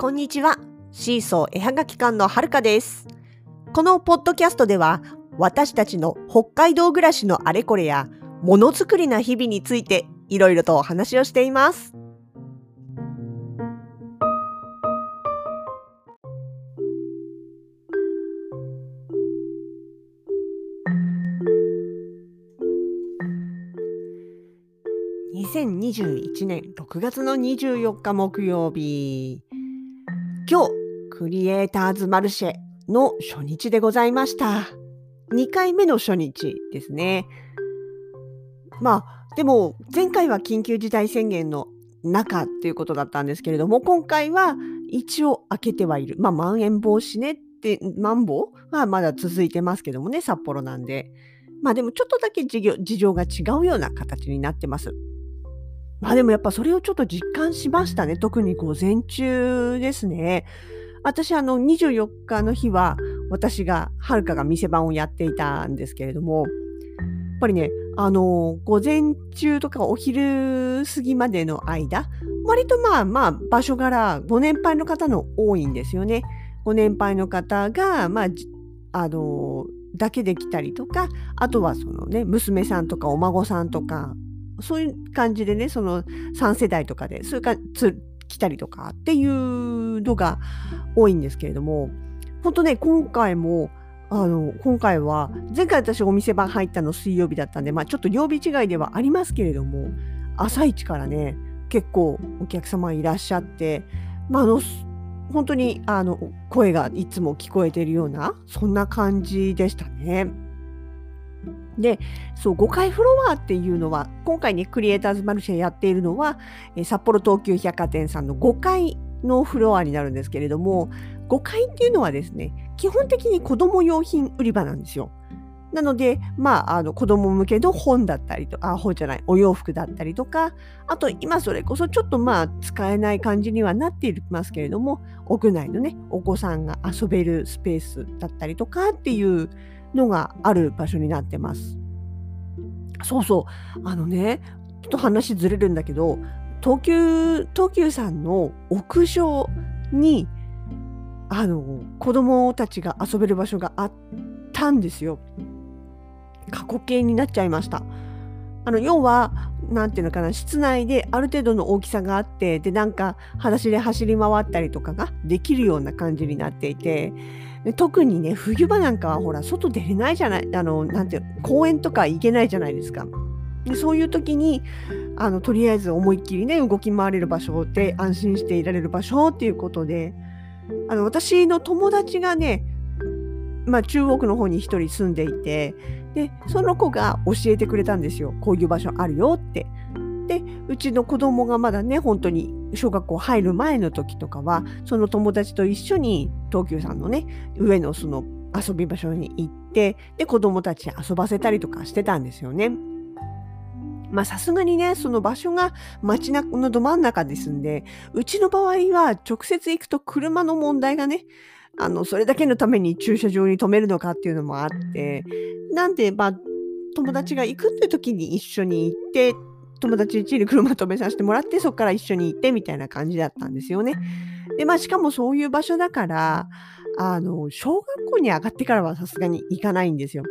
こんにちは。シーソー絵はがき館のはるかです。このポッドキャストでは、私たちの北海道暮らしのあれこれや、ものづくりな日々について、いろいろとお話をしています。2021年6月の24日木曜日。今日、クリエイターズマルシェの初日でございました。2回目の初日ですね。まあ、でも前回は緊急事態宣言の中っていうことだったんですけれども、今回は一応開けてはいる。まあ、まん延防止ねって、まん防はまだ続いてますけどもね、札幌なんで。まあでもちょっとだけ事業事情が違うような形になってます。まあでもやっぱそれをちょっと実感しましたね。特に午前中ですね。私あの24日の日は私がはるかが店番をやっていたんですけれども、やっぱりね、あの午前中とかお昼過ぎまでの間、割とまあまあ場所柄ご年配の方の多いんですよね。ご年配の方が、まあ、あのだけで来たりとか、あとはそのね、娘さんとかお孫さんとか、そういう感じでね、その3世代とかで、それからつ来たりとかっていうのが多いんですけれども、本当ね、今回も、あの、今回は、前回私お店番入ったの水曜日だったんで、まあちょっと曜日違いではありますけれども、朝一からね、結構お客様いらっしゃって、まああの、本当にあの声がいつも聞こえてるような、そんな感じでしたね。で、そう、5階フロアっていうのは、今回ね、クリエイターズマルシェやっているのは、札幌東急百貨店さんの5階のフロアになるんですけれども、5階っていうのはですね、基本的に子供用品売り場なんですよ。なので、まあ、あの子供向けの本だったりとあ、本じゃない、お洋服だったりとか、あと今それこそちょっとまあ使えない感じにはなっていますけれども、屋内のね、お子さんが遊べるスペースだったりとかっていうのがある場所になってます。そうそう、あのね、ちょっと話ずれるんだけど、東急、東急さんの屋上に、あの、子供たちが遊べる場所があったんですよ。過去形になっちゃいました。あの、要は、なんていうのかな、室内である程度の大きさがあって、で、なんか、裸足で走り回ったりとかができるような感じになっていて、特にね、冬場なんかはほら、外出れないじゃない、あの、なんて、公園とか行けないじゃないですか。でそういう時にあのとりあえず思いっきりね動き回れる場所で安心していられる場所っていうことであの私の友達がね、まあ、中国の方に一人住んでいてでその子が教えてくれたんですよこういう場所あるよって。でうちの子供がまだね本当に小学校入る前の時とかはその友達と一緒に東急さんのね上のその遊び場所に行ってで子供たち遊ばせたりとかしてたんですよね。まあさすがにね、その場所が街中のど真ん中ですんで、うちの場合は直接行くと車の問題がね、あの、それだけのために駐車場に止めるのかっていうのもあって、なんで、まあ、友達が行くって時に一緒に行って、友達家に車止めさせてもらって、そこから一緒に行ってみたいな感じだったんですよね。で、まあ、しかもそういう場所だから、あの、小学校に上がってからはさすがに行かないんですよ。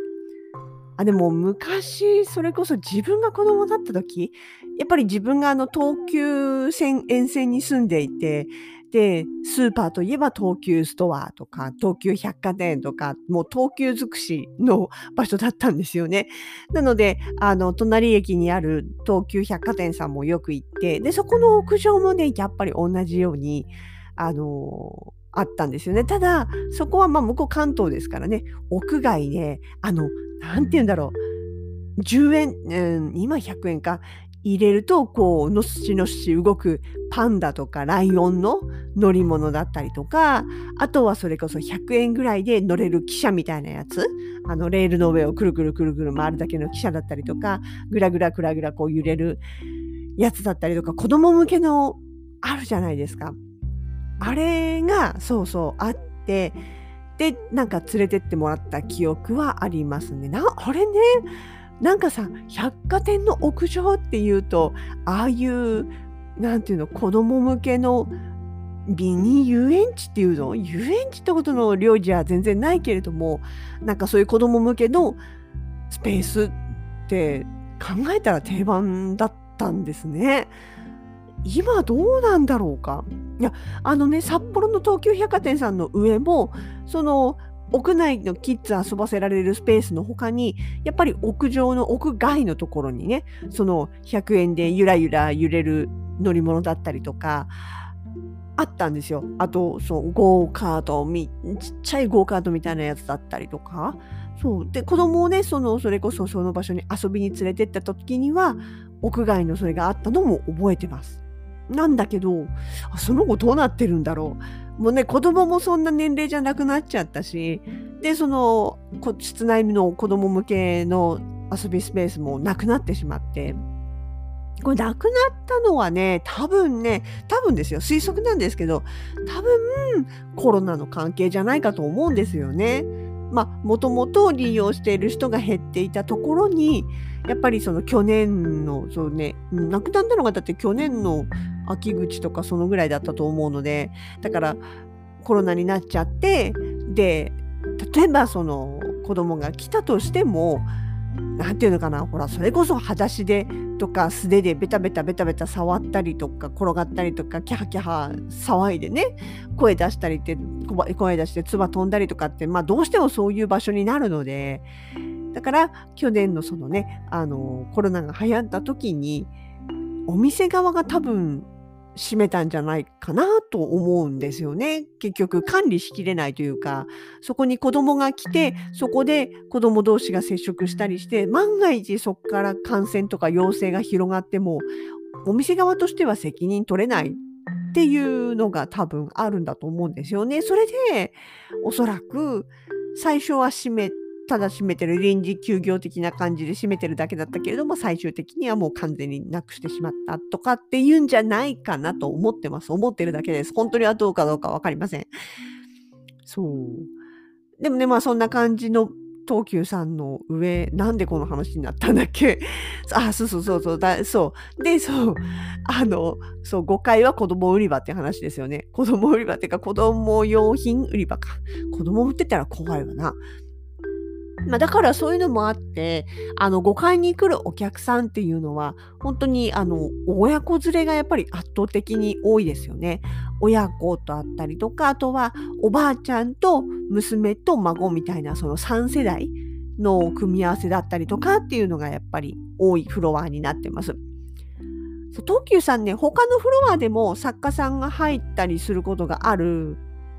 あでも昔それこそ自分が子供だった時やっぱり自分があの東急線沿線に住んでいてでスーパーといえば東急ストアとか東急百貨店とかもう東急尽くしの場所だったんですよね。なのであの隣駅にある東急百貨店さんもよく行ってでそこの屋上もねやっぱり同じようにあのあったんですよね。ただ、そこはまあ向こう関東ですからね、屋外で、あの、なんて言うんだろう、10円、うん、今100円か、入れると、こう、のっしのっし動くパンダとかライオンの乗り物だったりとか、あとはそれこそ100円ぐらいで乗れる汽車みたいなやつ、あの、レールの上をくるくるくるくる回るだけの汽車だったりとか、ぐらぐらぐらぐらこう揺れるやつだったりとか、子供向けのあるじゃないですか。あれが、そうそう、あって、で、なんか連れてってもらった記憶はありますね。な、あれね、なんかさ、百貨店の屋上っていうと、ああいう、なんていうの、子供向けの、ミニ遊園地っていうの？遊園地ってことの領事は全然ないけれどもなんかそういう子供向けのスペースって考えたら定番だったんですね。今どうなんだろうか？いやあのね札幌の東急百貨店さんの上もその屋内のキッズ遊ばせられるスペースの他にやっぱり屋上の屋外のところにねその100円でゆらゆら揺れる乗り物だったりとかあったんですよ。あとそうゴーカートちっちゃいゴーカートみたいなやつだったりとかそうで子供をねそのそれこそその場所に遊びに連れてった時には屋外のそれがあったのも覚えてます。なんだけどその後どうなってるんだろう。もうね子供もそんな年齢じゃなくなっちゃったしでその室内の子供向けの遊びスペースもなくなってしまってこれなくなったのはね多分ね多分ですよ推測なんですけど多分コロナの関係じゃないかと思うんですよね。もともと利用している人が減っていたところにやっぱりその去年のそうね亡くなったのがだって去年の秋口とかそのぐらいだったと思うのでだからコロナになっちゃってで例えばその子供が来たとしても何て言うのかなほらそれこそ裸足でとか素手でベタベタベタベタ触ったりとか転がったりとかキャハキャハ騒いでね声出したりって声出して唾飛んだりとかってまあどうしてもそういう場所になるのでだから去年のそのねあのコロナが流行った時にお店側が多分閉めたんじゃないかなと思うんですよね。結局管理しきれないというか、そこに子供が来て、そこで子供同士が接触したりして、万が一そこから感染とか陽性が広がっても、お店側としては責任取れないっていうのが多分あるんだと思うんですよね。それで、おそらく最初は閉めただ閉めてる臨時休業的な感じで閉めてるだけだったけれども最終的にはもう完全になくしてしまったとかっていうんじゃないかなと思ってます。思ってるだけです。本当にはどうかどうかわかりません。そう。でもね、まあそんな感じの東急さんの上、なんでこの話になったんだっけ？あ、そうそうそうそうだ、そう。で、そう、あの、そう、5階は子供売り場って話ですよね。子供売り場っていうか、子供用品売り場か。子供売ってたら怖いわな。まあ、だからそういうのもあって、あの、5階に来るお客さんっていうのは、本当に、あの、親子連れがやっぱり圧倒的に多いですよね。親子とあったりとか、あとはおばあちゃんと娘と孫みたいな、その3世代の組み合わせだったりとかっていうのがやっぱり多いフロアになってます。東急さんね、他のフロアでも作家さんが入ったりすることがある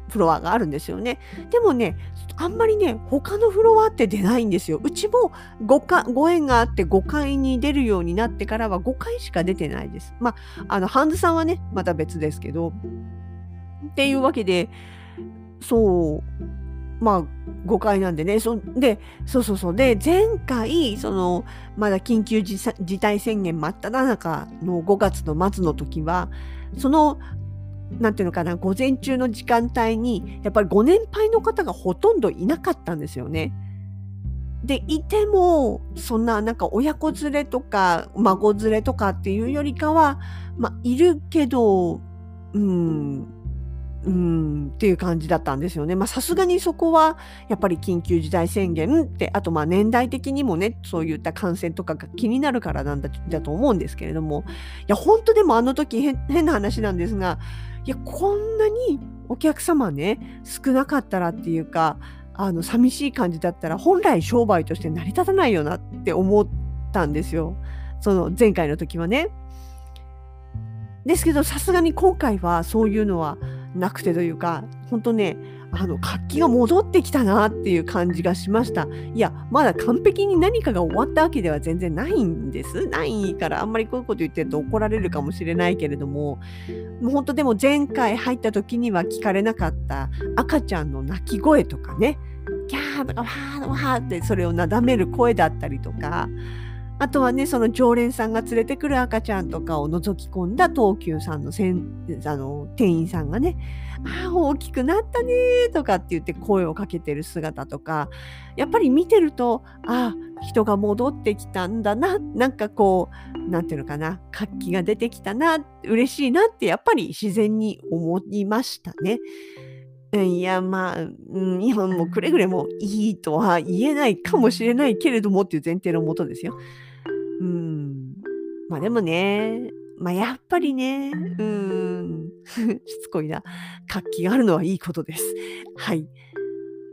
フロアがあるんですよね。でもね、あんまりね、他のフロアって出ないんですよ。うちもごかご縁があって5階に出るようになってからは5階しか出てないです。まあ、あの、ハンズさんはね、また別ですけど。っていうわけで、そう、まあ、5階なんでね。そで、そうそうそう。で、前回、その、まだ緊急事態宣言真っ只中の5月の末の時は、そのなんていうのかな、午前中の時間帯に、やっぱりご年配の方がほとんどいなかったんですよね。で、いても、そんな、なんか親子連れとか、孫連れとかっていうよりかは、まあ、いるけど、うん、うん、っていう感じだったんですよね。まあ、さすがにそこは、やっぱり緊急事態宣言って、あと、まあ、年代的にもね、そういった感染とかが気になるからなんだ、だと思うんですけれども、いや、本当でもあの時変な話なんですが、いや、こんなにお客様ね、少なかったらっていうか、あの、寂しい感じだったら、本来商売として成り立たないよなって思ったんですよ。その前回の時はね。ですけど、さすがに今回はそういうのはなくてというか、本当ね、あの活気が戻ってきたなっていう感じがしました。いや、まだ完璧に何かが終わったわけでは全然ないんです。ないからあんまりこういうこと言ってると怒られるかもしれないけれども、もう本当でも前回入った時には聞かれなかった。赤ちゃんの泣き声とかね、キャーとかわーわーってそれをなだめる声だったりとか、あとはね、その常連さんが連れてくる赤ちゃんとかを覗き込んだ東急さんのあの店員さんがね、ああ、大きくなったねとかって言って声をかけてる姿とか、やっぱり見てると、ああ、人が戻ってきたんだな、なんかこう、なんていうのかな、活気が出てきたな、嬉しいなってやっぱり自然に思いましたね。いや、まあ、うん、今もくれぐれもいいとは言えないかもしれないけれどもっていう前提のもとですよ。うん。まあでもね、まあやっぱりね、うん、しつこいな。活気があるのはいいことです。はい。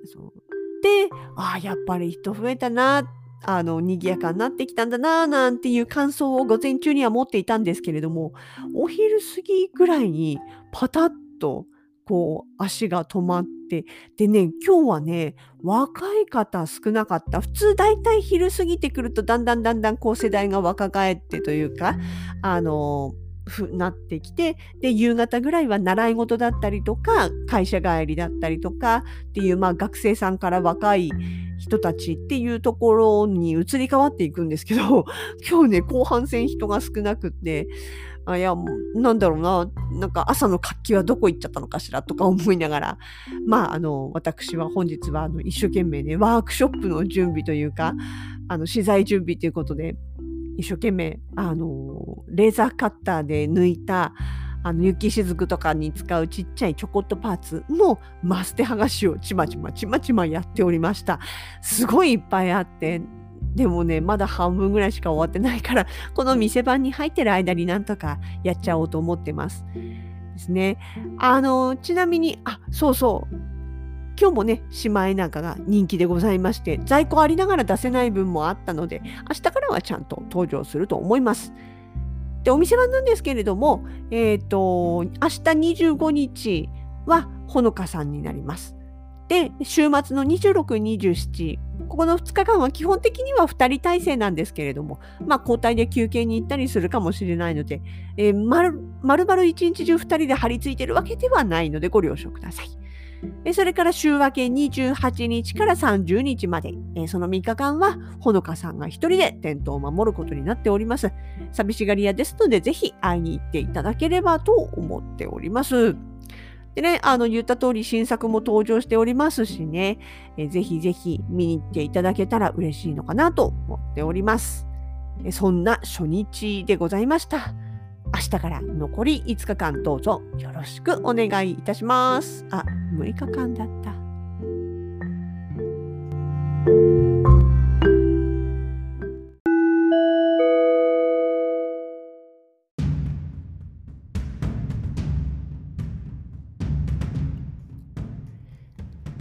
そうで、ああ、やっぱり人増えたな、あの、賑やかになってきたんだな、なんていう感想を午前中には持っていたんですけれども、お昼過ぎぐらいにパタッと、こう、足が止まって、でね、今日はね、若い方少なかった。普通大体昼過ぎてくると、だんだんだんだんこう世代が若返ってというか、あの、ふなってきて、で、夕方ぐらいは習い事だったりとか、会社帰りだったりとかっていう、まあ学生さんから若い人たちっていうところに移り変わっていくんですけど、今日ね、後半戦人が少なくって、あいや、なんだろうな、なんか朝の活気はどこ行っちゃったのかしらとか思いながら、まあ、あの、私は本日はあの一生懸命ね、ワークショップの準備というか、あの、資材準備ということで、一生懸命、あの、レーザーカッターで抜いた、あの、雪しずくとかに使うちっちゃいちょこっとパーツのマステ剥がしをちまちまちまちまやっておりました。すごいいっぱいあって、でもね、まだ半分ぐらいしか終わってないから、この店番に入ってる間になんとかやっちゃおうと思ってます。ですね。あの、ちなみに、あ、そうそう。今日もね、シマエナガが人気でございまして、在庫ありながら出せない分もあったので、明日からはちゃんと登場すると思います。で、お店番なんですけれども、えっ、ー、と、明日25日はほのかさんになります。で、週末の26、27、ここの2日間は基本的には2人体制なんですけれども、まあ交代で休憩に行ったりするかもしれないので、えー、まるまる一日中2人で張り付いてるわけではないのでご了承ください。それから週明け28日から30日まで、その3日間はほのかさんが一人でテントを守ることになっております。寂しがり屋ですので、ぜひ会いに行っていただければと思っております。でね、あの、言った通り新作も登場しておりますしね、ぜひぜひ見に行っていただけたら嬉しいのかなと思っております。そんな初日でございました。明日から残り5日間どうぞよろしくお願いいたします。あ、6日間だった。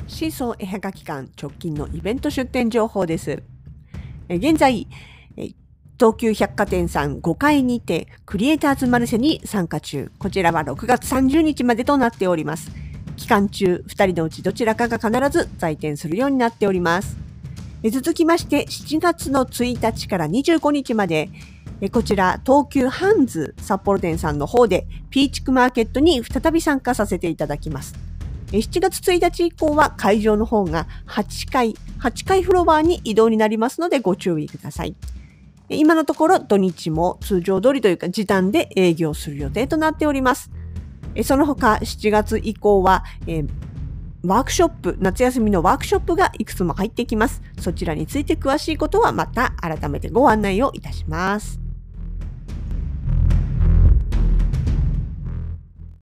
シーソー絵はがき館直近のイベント出店情報です。現在、東急百貨店さん5階にてクリエイターズマルシェに参加中。こちらは6月30日までとなっております。期間中、2人のうちどちらかが必ず在店するようになっております。続きまして、7月の1日から25日まで、こちら、東急ハンズ札幌店さんの方で、ピーチクマーケットに再び参加させていただきます。7月1日以降は会場の方が8階、8階フロアに移動になりますのでご注意ください。今のところ土日も通常通りというか時短で営業する予定となっております。その他7月以降は、えー、ワークショップ、夏休みのワークショップがいくつも入ってきます。そちらについて詳しいことはまた改めてご案内をいたします。